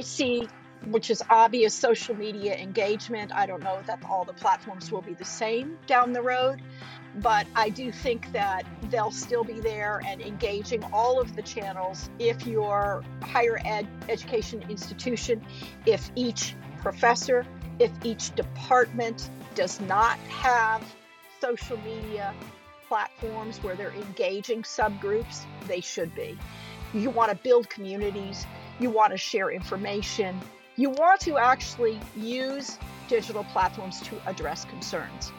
I see, which is obvious, social media engagement. I don't know that all the platforms will be the same down the road, but I do think that they'll still be there and engaging all of the channels if your higher ed education institution, if each professor, if each department does not have social media platforms where they're engaging subgroups, they should be. You want to build communities, you want to share information, you want to actually use digital platforms to address concerns.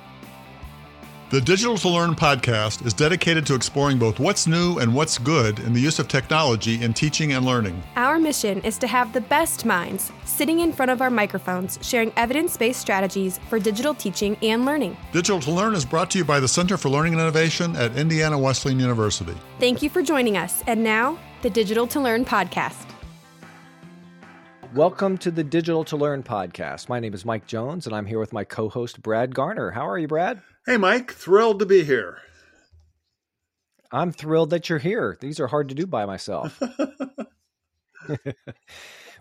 The Digital to Learn podcast is dedicated to exploring both what's new and what's good in the use of technology in teaching and learning. Our mission is to have the best minds sitting in front of our microphones sharing evidence based strategies for digital teaching and learning. Digital to Learn is brought to you by the Center for Learning and Innovation at Indiana Wesleyan University. Thank you for joining us. And now, the Digital to Learn podcast. Welcome to the Digital to Learn podcast. My name is Mike Jones, and I'm here with my co host, Brad Garner. How are you, Brad? Hey, Mike. Thrilled to be here. I'm thrilled that you're here. These are hard to do by myself.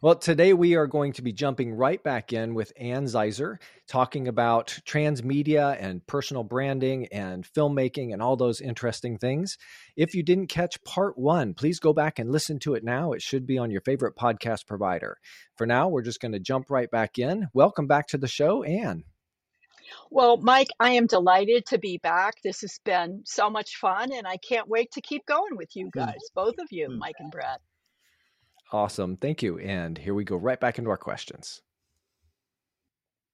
well, today we are going to be jumping right back in with Anne Zeiser, talking about transmedia and personal branding and filmmaking and all those interesting things. If you didn't catch part one, please go back and listen to it now. It should be on your favorite podcast provider. For now, we're just going to jump right back in. Welcome back to the show, Ann. Well, Mike, I am delighted to be back. This has been so much fun, and I can't wait to keep going with you guys, both of you, hmm. Mike and Brad. Awesome. Thank you. And here we go right back into our questions.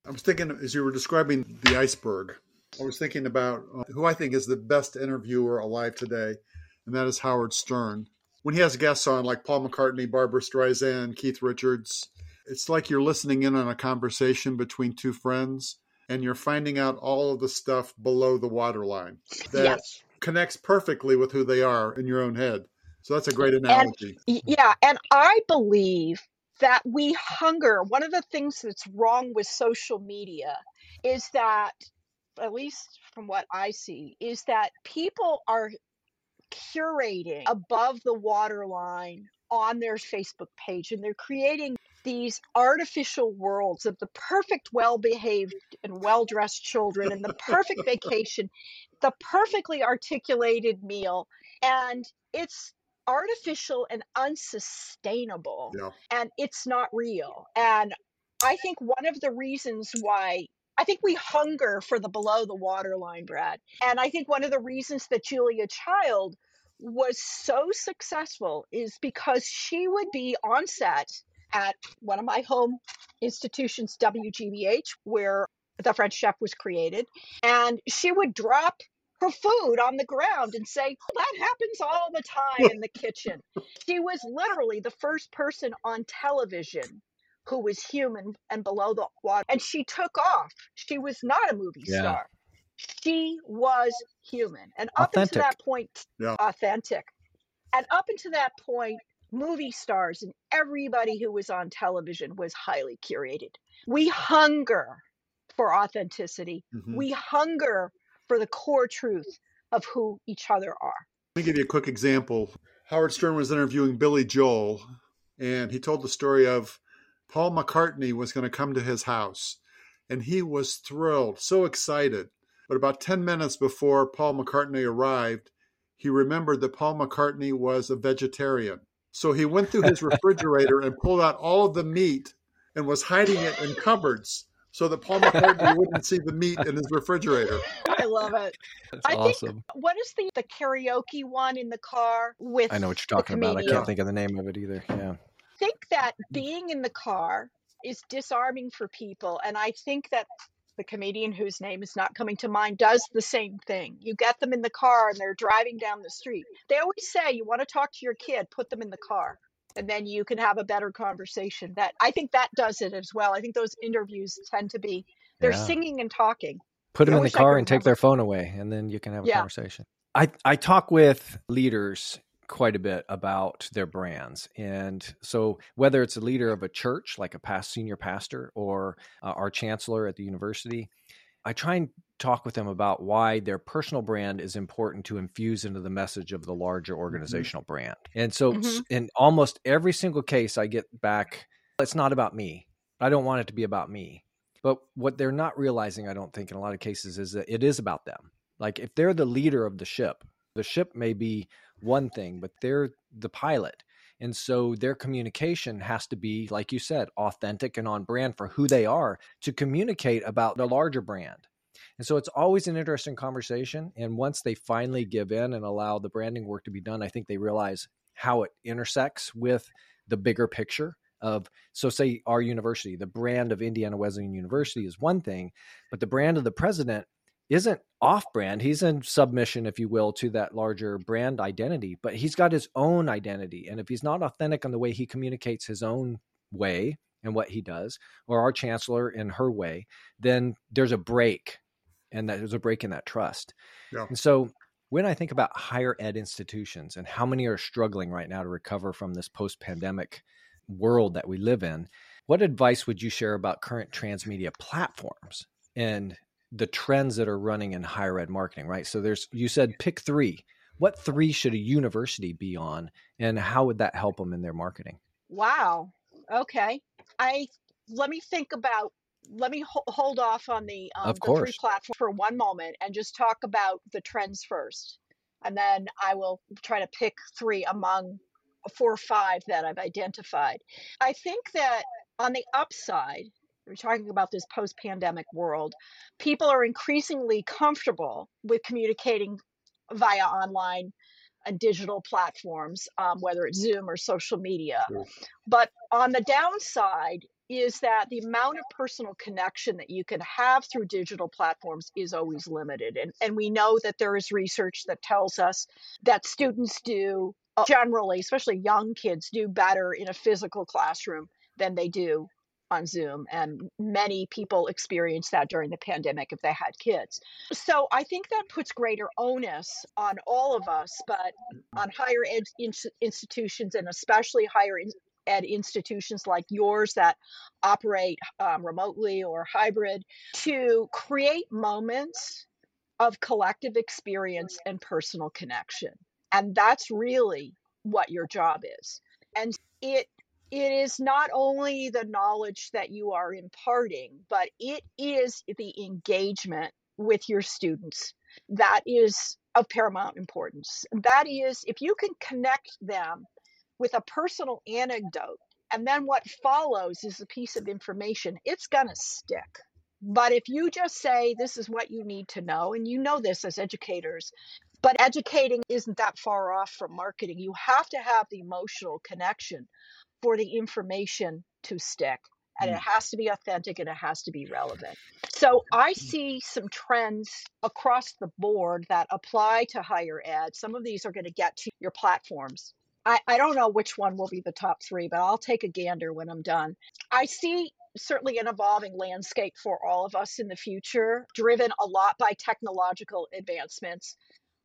I was thinking as you were describing the iceberg, I was thinking about uh, who I think is the best interviewer alive today, and that is Howard Stern. When he has guests on like Paul McCartney, Barbra Streisand, Keith Richards, it's like you're listening in on a conversation between two friends and you're finding out all of the stuff below the waterline that Yes. connects perfectly with who they are in your own head. So that's a great analogy. Y- Yeah, and I believe that we hunger. One of the things that's wrong with social media is that, at least from what I see, is that people are curating above the waterline on their Facebook page and they're creating these artificial worlds of the perfect, well behaved, and well dressed children and the perfect vacation, the perfectly articulated meal. And it's artificial and unsustainable Yeah. and it's not real. And I think one of the reasons why I think we hunger for the below the waterline, Brad. And I think one of the reasons that Julia Child was so successful is because she would be on set at one of my home institutions, WGBH, where the French chef was created. And she would drop her food on the ground and say, That happens all the time in the kitchen. She was literally the first person on television who was human and below the water. And she took off. She was not a movie Yeah. star. She was human. And up Authentic. until that point, Yeah. authentic. And up until that point, movie stars and everybody who was on television was highly curated. We hunger for authenticity. Mhm. We hunger for the core truth of who each other are. Let me give you a quick example. Howard Stern was interviewing Billy Joel, and he told the story of Paul McCartney was going to come to his house, and he was thrilled, so excited. But about 10 minutes before Paul McCartney arrived, he remembered that Paul McCartney was a vegetarian. So he went through his refrigerator and pulled out all of the meat and was hiding it in cupboards so that Paul McCartney wouldn't see the meat in his refrigerator. I love it. That's I awesome. think what is the the karaoke one in the car with I know what you're talking about. I can't think of the name of it either. Yeah. I think that being in the car is disarming for people and i think that the comedian whose name is not coming to mind does the same thing you get them in the car and they're driving down the street they always say you want to talk to your kid put them in the car and then you can have a better conversation that i think that does it as well i think those interviews tend to be they're Yeah. singing and talking Put them I in the car and take their phone away, and then you can have a Yeah. conversation. I, I talk with leaders quite a bit about their brands. And so, whether it's a leader of a church, like a past senior pastor, or uh, our chancellor at the university, I try and talk with them about why their personal brand is important to infuse into the message of the larger organizational brand. And so, Mhm. in almost every single case, I get back It's not about me. I don't want it to be about me. But what they're not realizing, I don't think, in a lot of cases, is that it is about them. Like if they're the leader of the ship, the ship may be one thing, but they're the pilot. And so their communication has to be, like you said, authentic and on brand for who they are to communicate about the larger brand. And so it's always an interesting conversation. And once they finally give in and allow the branding work to be done, I think they realize how it intersects with the bigger picture of so say our university the brand of indiana wesleyan university is one thing but the brand of the president isn't off brand. He's in submission, if you will, to that larger brand identity, but he's got his own identity. And if he's not authentic on the way he communicates his own way and what he does, or our chancellor in her way, then there's a break. And that there's a break in that trust. Yeah. And so when I think about higher ed institutions and how many are struggling right now to recover from this post pandemic world that we live in, what advice would you share about current transmedia platforms and the trends that are running in higher ed marketing, right? So there's you said pick 3. What 3 should a university be on and how would that help them in their marketing? Wow. Okay. I let me think about let me ho- hold off on the um, of the course. three platform for one moment and just talk about the trends first, and then I will try to pick three among four or five that I've identified. I think that on the upside, we're talking about this post pandemic world, people are increasingly comfortable with communicating via online and digital platforms, um, whether it's Zoom or social media. Sure. But on the downside, is that the amount of personal connection that you can have through digital platforms is always limited. And, and we know that there is research that tells us that students do uh, generally, especially young kids, do better in a physical classroom than they do on Zoom, and many people experienced that during the pandemic if they had kids. So I think that puts greater onus on all of us, but on higher ed institutions and especially higher ed institutions like yours that operate um, remotely or hybrid to create moments of collective experience and personal connection. And that's really what your job is. And it it is not only the knowledge that you are imparting, but it is the engagement with your students that is of paramount importance. That is, if you can connect them with a personal anecdote, and then what follows is a piece of information, it's going to stick. But if you just say, this is what you need to know, and you know this as educators, but educating isn't that far off from marketing. You have to have the emotional connection for the information to stick and it mm. has to be authentic and it has to be relevant. So I mm. see some trends across the board that apply to higher ed. Some of these are going to get to your platforms. I, I don't know which one will be the top three, but I'll take a gander when I'm done. I see certainly an evolving landscape for all of us in the future, driven a lot by technological advancements,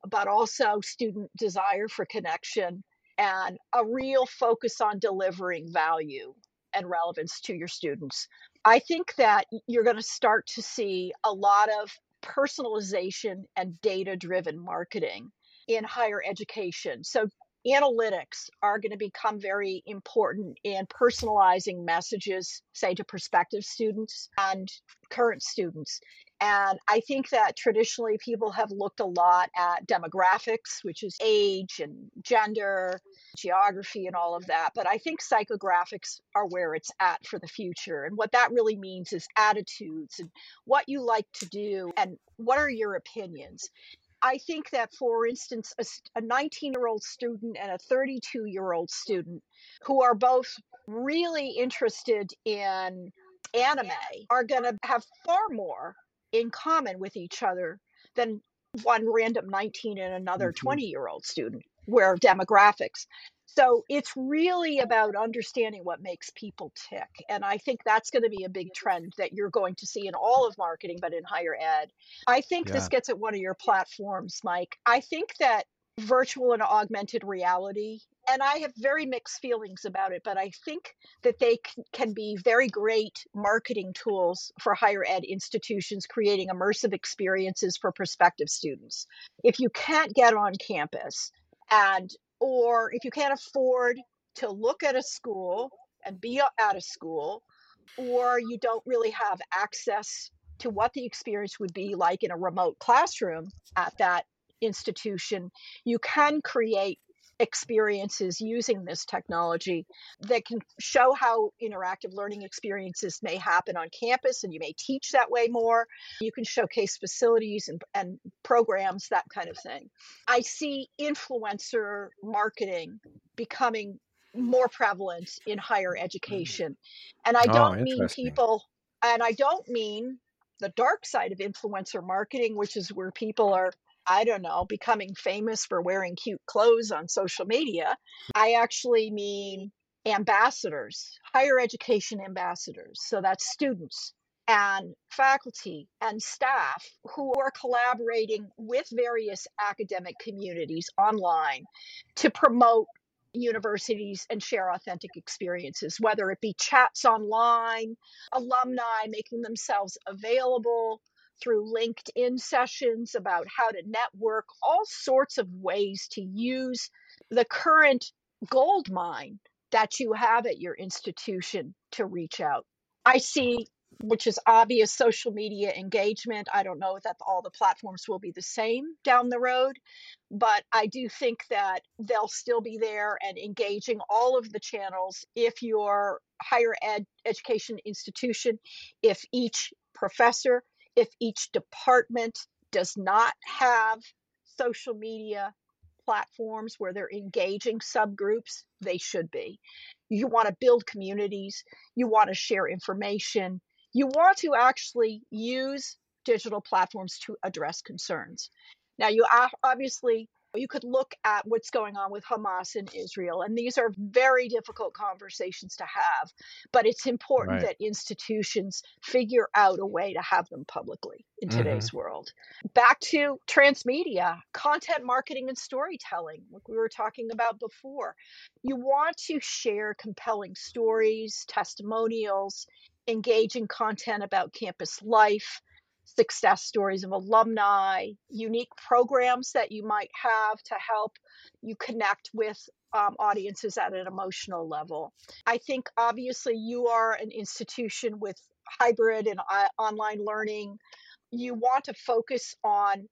but also student desire for connection and a real focus on delivering value and relevance to your students. I think that you're going to start to see a lot of personalization and data driven marketing in higher education. So, analytics are going to become very important in personalizing messages, say, to prospective students and current students. And I think that traditionally people have looked a lot at demographics, which is age and gender, geography, and all of that. But I think psychographics are where it's at for the future. And what that really means is attitudes and what you like to do and what are your opinions. I think that, for instance, a 19 year old student and a 32 year old student who are both really interested in anime are going to have far more in common with each other than one random 19 and another 20 mm-hmm. year old student where demographics so it's really about understanding what makes people tick and i think that's going to be a big trend that you're going to see in all of marketing but in higher ed i think yeah. this gets at one of your platforms mike i think that virtual and augmented reality and I have very mixed feelings about it, but I think that they can be very great marketing tools for higher ed institutions, creating immersive experiences for prospective students. If you can't get on campus, and or if you can't afford to look at a school and be out of school, or you don't really have access to what the experience would be like in a remote classroom at that institution, you can create experiences using this technology that can show how interactive learning experiences may happen on campus and you may teach that way more. You can showcase facilities and, and programs that kind of thing. I see influencer marketing becoming more prevalent in higher mm. education. And i Oh, don't mean people and i don't mean the dark side of influencer marketing which is where people are I don't know, becoming famous for wearing cute clothes on social media. I actually mean ambassadors, higher education ambassadors. So that's students and faculty and staff who are collaborating with various academic communities online to promote universities and share authentic experiences, whether it be chats online, alumni making themselves available through LinkedIn sessions about how to network, all sorts of ways to use the current gold mine that you have at your institution to reach out. I see, which is obvious, social media engagement. I don't know that all the platforms will be the same down the road, but I do think that they'll still be there and engaging all of the channels if your higher ed education institution, if each professor if each department does not have social media platforms where they're engaging subgroups, they should be. You want to build communities, you want to share information, you want to actually use digital platforms to address concerns. Now, you obviously you could look at what's going on with Hamas in Israel, and these are very difficult conversations to have. But it's important Right. that institutions figure out a way to have them publicly in Mhm. today's world. Back to transmedia, content marketing and storytelling, like we were talking about before. You want to share compelling stories, testimonials, engaging content about campus life, success stories of alumni, unique programs that you might have to help you connect with um, audiences at an emotional level. I think obviously you are an institution with hybrid and uh, online learning. You want to focus on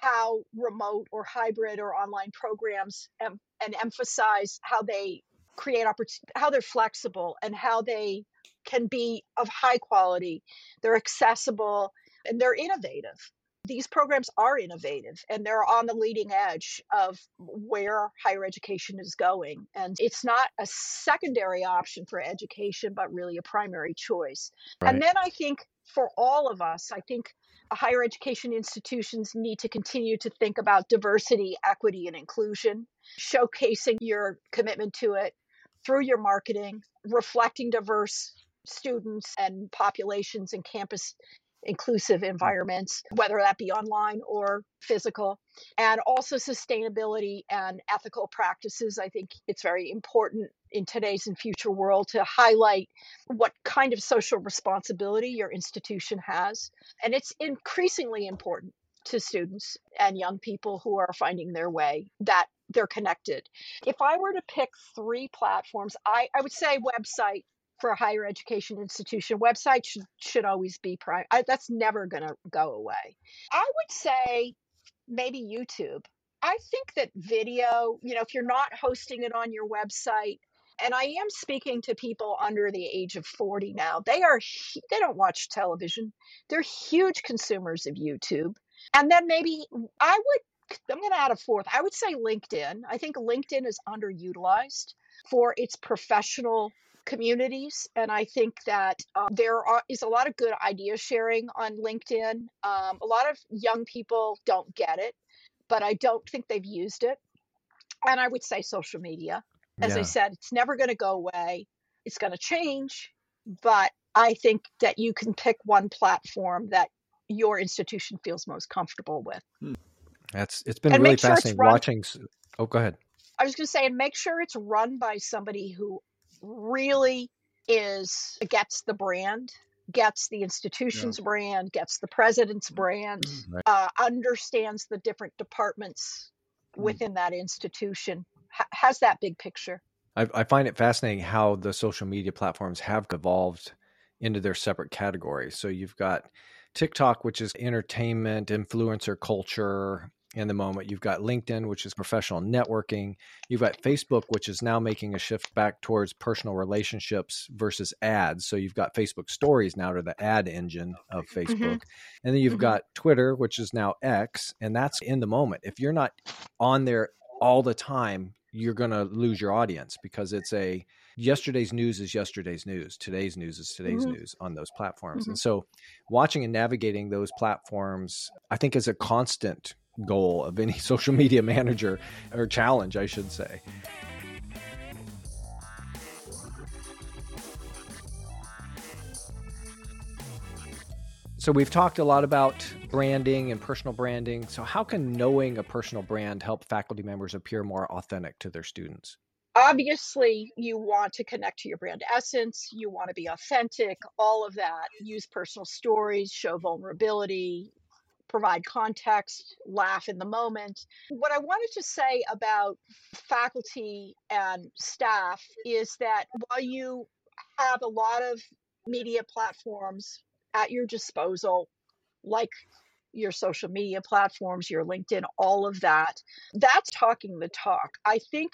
how remote or hybrid or online programs em- and emphasize how they create opportunity, how they're flexible and how they can be of high quality. They're accessible and they're innovative. These programs are innovative and they're on the leading edge of where higher education is going. And it's not a secondary option for education, but really a primary choice. Right. And then I think for all of us, I think higher education institutions need to continue to think about diversity, equity, and inclusion, showcasing your commitment to it through your marketing, reflecting diverse students and populations and campus inclusive mm. environments, whether that be online or physical, and also sustainability and ethical practices. I think it's very important in today's and future world to highlight what kind of social responsibility your institution has. And it's increasingly important to students and young people who are finding their way that they're connected. If I were to pick three platforms, I, I would say website for a higher education institution. Website should, should always be prime. That's never going to go away. I would say maybe YouTube. I think that video, you know, if you're not hosting it on your website, and I am speaking to people under the age of 40 now. They are they don't watch television. They're huge consumers of YouTube. And then maybe I would I'm going to add a fourth. I would say LinkedIn. I think LinkedIn is underutilized for its professional communities and i think that um, there are, is a lot of good idea sharing on linkedin. Um, a lot of young people don't get it but i don't think they've used it. And i would say social media. As i said it's never going to go away. It's going to change but i think that you can pick one platform that your institution feels most comfortable with. That's it's been and really sure fascinating run watching. Oh, go ahead. I was going to say, and make sure it's run by somebody who really is gets the brand, gets the institution's brand, gets the president's brand, Right. uh, understands the different departments Mm. within that institution, ha- has that big picture. I, I find it fascinating how the social media platforms have evolved into their separate categories. So you've got TikTok, which is entertainment, influencer culture in the moment. You've got LinkedIn, which is professional networking. You've got Facebook, which is now making a shift back towards personal relationships versus ads. So you've got Facebook stories now to the ad engine of mm-hmm. Facebook. Mm-hmm. And then you've mm-hmm. got Twitter, which is now X, and that's in the moment. If you're not on there all the time, you're going to lose your audience because it's a yesterday's news is yesterday's news today's news is today's mm-hmm. news on those platforms mm-hmm. and so watching and navigating those platforms i think is a constant goal of any social media manager or challenge i should say So we've talked a lot about branding and personal branding. So how can knowing a personal brand help faculty members appear more authentic to their students? Obviously, you want to connect to your brand essence, you want to be authentic, all of that. Use personal stories, show vulnerability, provide context, laugh in the moment. What I wanted to say about faculty and staff is that while you have a lot of media platforms at your disposal, like your social media platforms, your LinkedIn, all of that. That's talking the talk. I think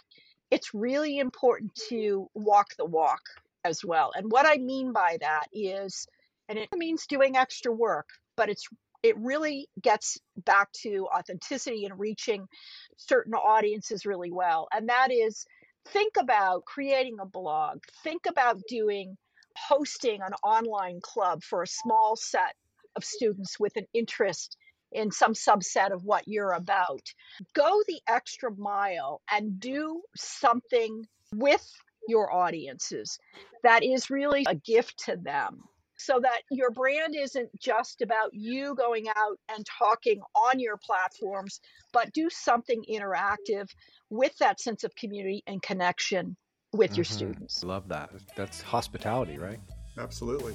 it's really important to walk the walk as well. And what I mean by that is, and it means doing extra work, but it's it really gets back to authenticity and reaching certain audiences really well. And that is think about creating a blog, think about doing hosting an online club for a small set of students with an interest in some subset of what you're about. Go the extra mile and do something with your audiences that is really a gift to them so that your brand isn't just about you going out and talking on your platforms, but do something interactive with that sense of community and connection with mm-hmm. your students. Love that. That's hospitality, right? Absolutely.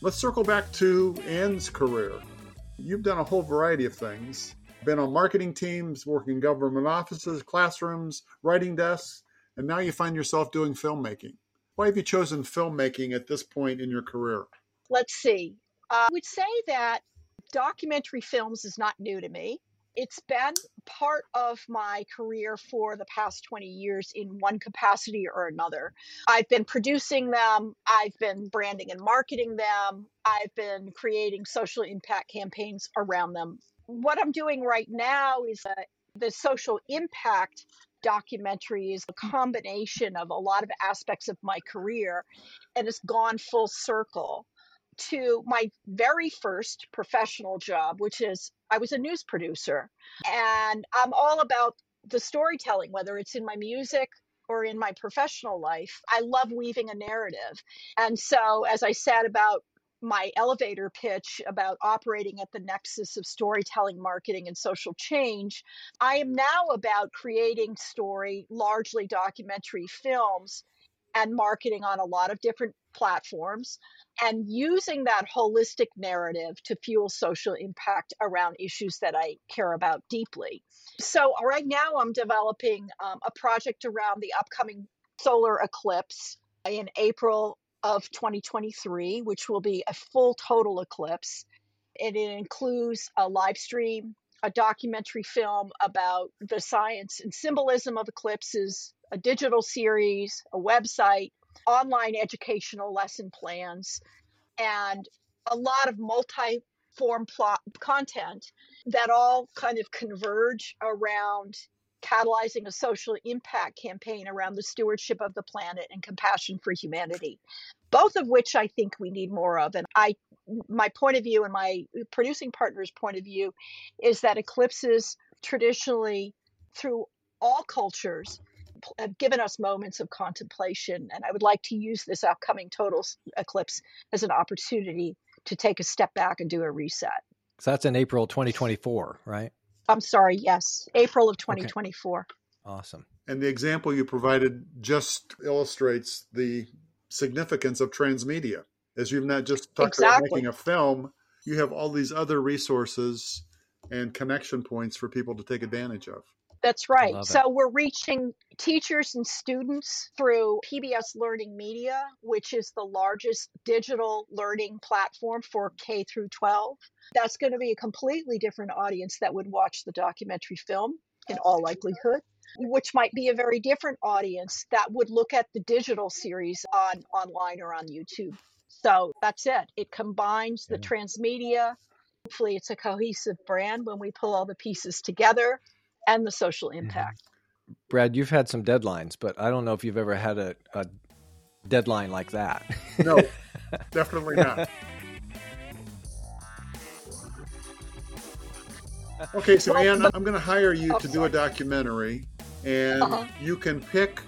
Let's circle back to Anne's career. You've done a whole variety of things. Been on marketing teams, working in government offices, classrooms, writing desks, and now you find yourself doing filmmaking. Why have you chosen filmmaking at this point in your career? Let's see. Uh, I would say that documentary films is not new to me. It's been part of my career for the past 20 years in one capacity or another. I've been producing them, I've been branding and marketing them, I've been creating social impact campaigns around them. What I'm doing right now is that the social impact documentary is a mm. combination of a lot of aspects of my career and it's gone full circle to my very first professional job, which is I was a news producer. And I'm all about the storytelling, whether it's in my music or in my professional life. I love weaving a narrative. And so, as I said about my elevator pitch about operating at the nexus of storytelling, marketing, and social change, I am now about creating story, largely documentary films and marketing on a lot of different platforms and using that holistic narrative to fuel social impact around issues that I care about deeply. So, right now, I'm developing um, a project around the upcoming solar eclipse in April of 2023, which will be a full total eclipse. And it includes a live stream, a documentary film about the science and symbolism of eclipses, a digital series, a website, online educational lesson plans, and a lot of multi form plot content that all kind of converge around catalyzing a social impact campaign around the stewardship of the planet and compassion for humanity both of which i think we need more of and i my point of view and my producing partner's point of view is that eclipses traditionally through all cultures have given us moments of contemplation. And I would like to use this upcoming total eclipse as an opportunity to take a step back and do a reset. So that's in April 2024, right? I'm sorry, yes, April of 2024. Okay. Awesome. And the example you provided just illustrates the significance of transmedia. As you've not just talked exactly. about making a film, you have all these other resources and connection points for people to take advantage of. That's right. So we're reaching teachers and students through PBS Learning Media, which is the largest digital learning platform for K through 12. That's going to be a completely different audience that would watch the documentary film in all likelihood, which might be a very different audience that would look at the digital series on online or on YouTube. So that's it. It combines the Yeah. transmedia. Hopefully, it's a cohesive brand when we pull all the pieces together and the social impact. Brad, you've had some deadlines, but I don't know if you've ever had a, a deadline like that. No, definitely not. Okay, so Well, Anne, I'm going to hire you Oh, to do a documentary, and Uh-huh. you can pick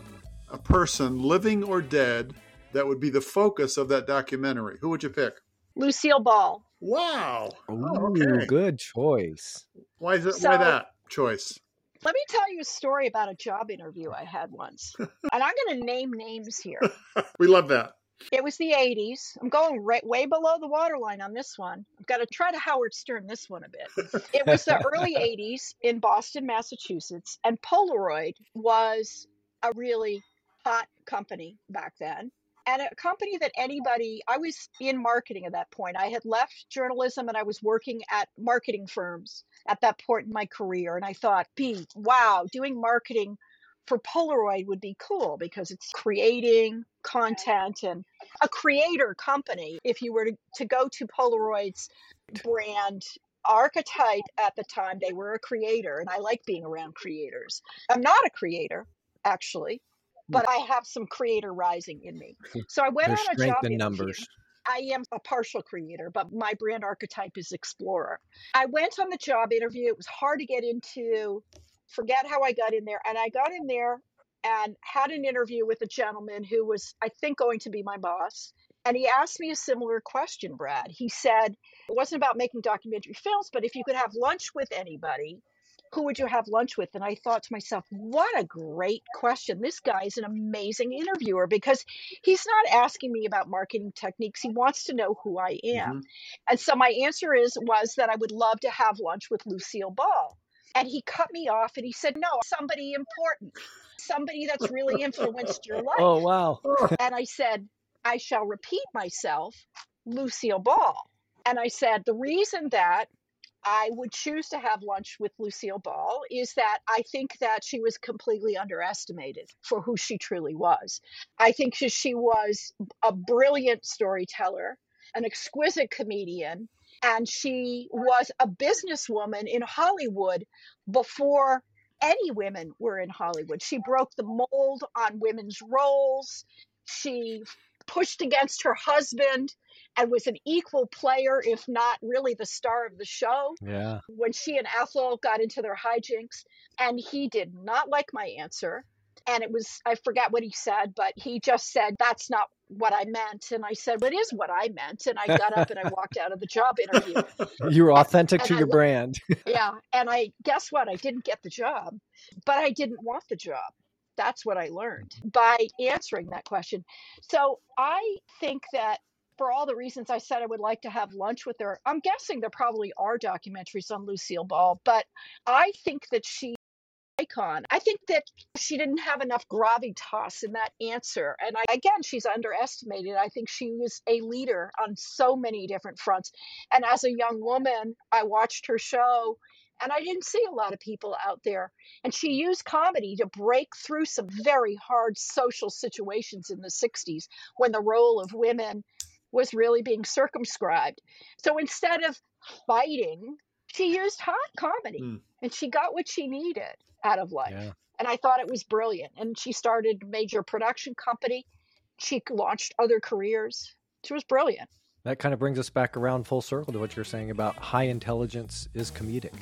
a person, living or dead, that would be the focus of that documentary. Who would you pick? Lucille Ball. Wow. Ooh, Oh, okay. good choice. Why is it? So- why that choice? Let me tell you a story about a job interview I had once. and I'm going to name names here. We love that. It was the 80s. I'm going right way below the waterline on this one. I've got to try to Howard Stern this one a bit. It was the early 80s in Boston, Massachusetts, and Polaroid was a really hot company back then. And a company that anybody, I was in marketing at that point. I had left journalism and I was working at marketing firms at that point in my career. And I thought, Pete, wow, doing marketing for Polaroid would be cool because it's creating content and a creator company. If you were to, to go to Polaroid's brand archetype at the time, they were a creator, and I like being around creators. I'm not a creator, actually, but mm. I have some creator rising in me. So I went There's on a strength job in interview. numbers. I am a partial creator, but my brand archetype is explorer. I went on the job interview. It was hard to get into. Forget how I got in there. And I got in there and had an interview with a gentleman who was, I think, going to be my boss. And he asked me a similar question, Brad. He said, it wasn't about making documentary films, but if you could have lunch with anybody, who would you have lunch with? And I thought to myself, what a great question. This guy is an amazing interviewer because he's not asking me about marketing techniques. He wants to know who I am. Mhm. And so my answer is was that I would love to have lunch with Lucille Ball. And he cut me off and he said, No, somebody important, somebody that's really influenced your life. Oh, wow. And I said, I shall repeat myself, Lucille Ball. And I said, the reason that I would choose to have lunch with Lucille Ball is that I think that she was completely underestimated for who she truly was. I think she- was a brilliant storyteller, an exquisite comedian, and she was a businesswoman in Hollywood before any women were in Hollywood. She broke the mold on women's roles. She pushed against her husband and was an equal player, if not really the star of the show Yeah. when she and Ethel got into their hijinks, and he did not like my answer. And it was, I forget what he said, but he just said, That's not what I meant. And I said, Well, it is what I meant. And I got up and I walked out of the job interview. You're authentic and to I your brand. Yeah. And I, guess what? I didn't get the job, but I didn't want the job. That's what I learned by answering that question. So I think that for all the reasons I said I would like to have lunch with her, I'm guessing there probably are documentaries on Lucille Ball, but I think that she icon. I think that she didn't have enough gravitas in that answer. And I, again, she's underestimated. I think she was a leader on so many different fronts. And as a young woman, I watched her show and I didn't see a lot of people out there. And she used comedy to break through some very hard social situations in the 60s when the role of women was really being circumscribed. So instead of fighting, she used hot comedy Hmm. and she got what she needed out of life. Yeah. And I thought it was brilliant. And she started a major production company. She launched other careers. She was brilliant. That kind of brings us back around full circle to what you're saying about high intelligence is comedic.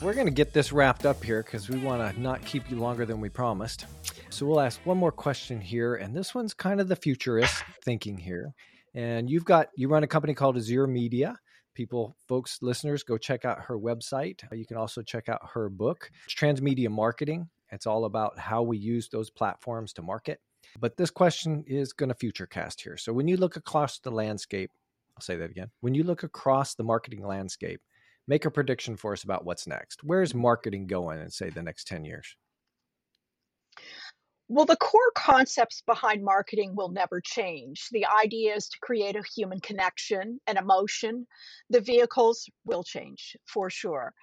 We're going to get this wrapped up here because we want to not keep you longer than we promised. So we'll ask one more question here, and this one's kind of the futurist thinking here. And you've got you run a company called Zeiser Media. People, folks, listeners, go check out her website. You can also check out her book, Transmedia Marketing. It's all about how we use those platforms to market. But this question is going to future cast here. So when you look across the landscape, I'll say that again. When you look across the marketing landscape, make a prediction for us about what's next. Where's marketing going in, say, the next 10 years? Well, the core concepts behind marketing will never change. The idea is to create a human connection and emotion. The vehicles will change for sure.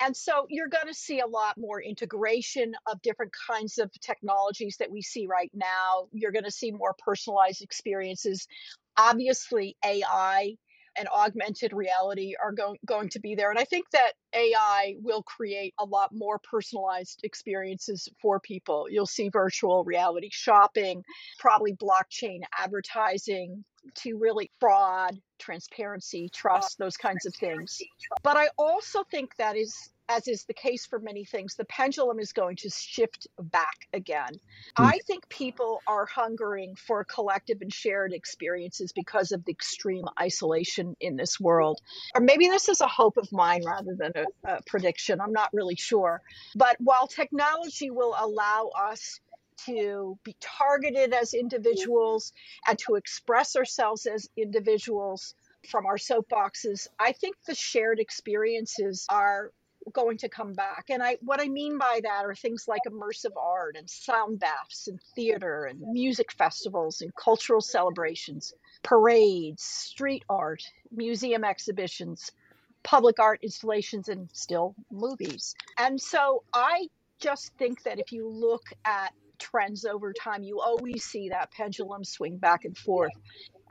And so you're going to see a lot more integration of different kinds of technologies that we see right now. You're going to see more personalized experiences. Obviously, AI and augmented reality are going going to be there and i think that ai will create a lot more personalized experiences for people. You'll see virtual reality shopping probably blockchain advertising to really fraud transparency trust those kinds of things. But i also think that is as is the case for many things, the pendulum is going to shift back again. Mm. I think people are hungering for collective and shared experiences because of the extreme isolation in this world. Or maybe this is a hope of mine rather than a, a prediction. I'm not really sure. But while technology will allow us to be targeted as individuals and to express ourselves as individuals from our soapboxes, I think the shared experiences are going to come back. And I what I mean by that are things like immersive art and sound baths and theater and music festivals and cultural celebrations, parades, street art, museum exhibitions, public art installations and still movies. And so I just think that if you look at trends over time, you always see that pendulum swing back and forth.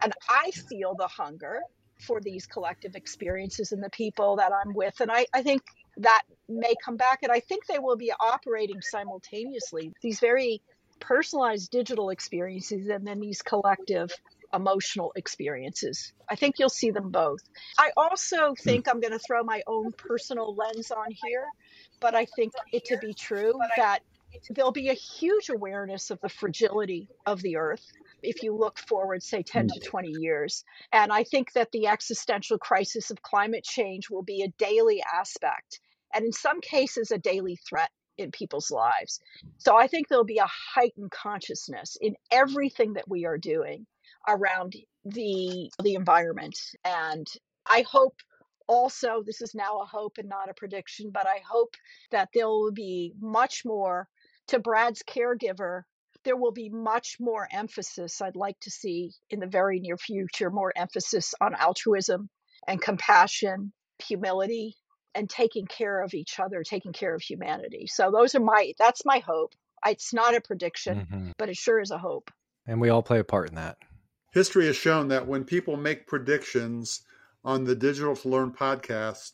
And I feel the hunger for these collective experiences and the people that I'm with. And I, I think that may come back. And I think they will be operating simultaneously. These very personalized digital experiences and then these collective emotional experiences. I think you'll see them both. I also think I'm going to throw my own personal lens on here, but I think it to be true that there'll be a huge awareness of the fragility of the earth if you look forward, say, 10 to mm. 20 years. And I think that the existential crisis of climate change will be a daily aspect, and in some cases, a daily threat in people's lives. So I think there'll be a heightened consciousness in everything that we are doing around the the environment and I hope also this is now a hope and not a prediction but I hope that there will be much more to Brad's caregiver there will be much more emphasis, I'd like to see in the very near future, more emphasis on altruism and compassion, humility, and taking care of each other, taking care of humanity. So those are my that's my hope. It's not a prediction, mm-hmm. but it sure is a hope. And we all play a part in that. History has shown that when people make predictions on the Digital to Learn podcast,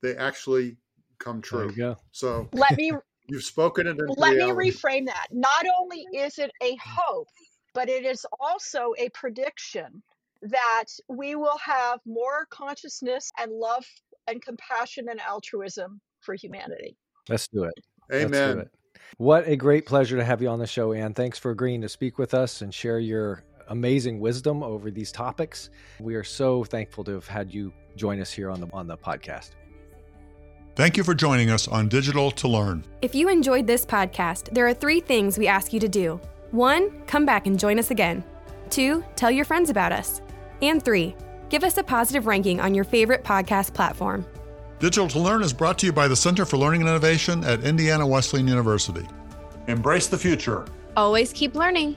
they actually come true. So let me You've spoken it. Let reality. me reframe that. Not only is it a hope, but it is also a prediction that we will have more consciousness and love and compassion and altruism for humanity. Let's do it. Amen. Do it. What a great pleasure to have you on the show, Anne. Thanks for agreeing to speak with us and share your amazing wisdom over these topics. We are so thankful to have had you join us here on the on the podcast. Thank you for joining us on Digital to Learn. If you enjoyed this podcast, there are three things we ask you to do. One, come back and join us again. Two, tell your friends about us. And three, give us a positive ranking on your favorite podcast platform. Digital to Learn is brought to you by the Center for Learning and Innovation at Indiana Wesleyan University. Embrace the future. Always keep learning.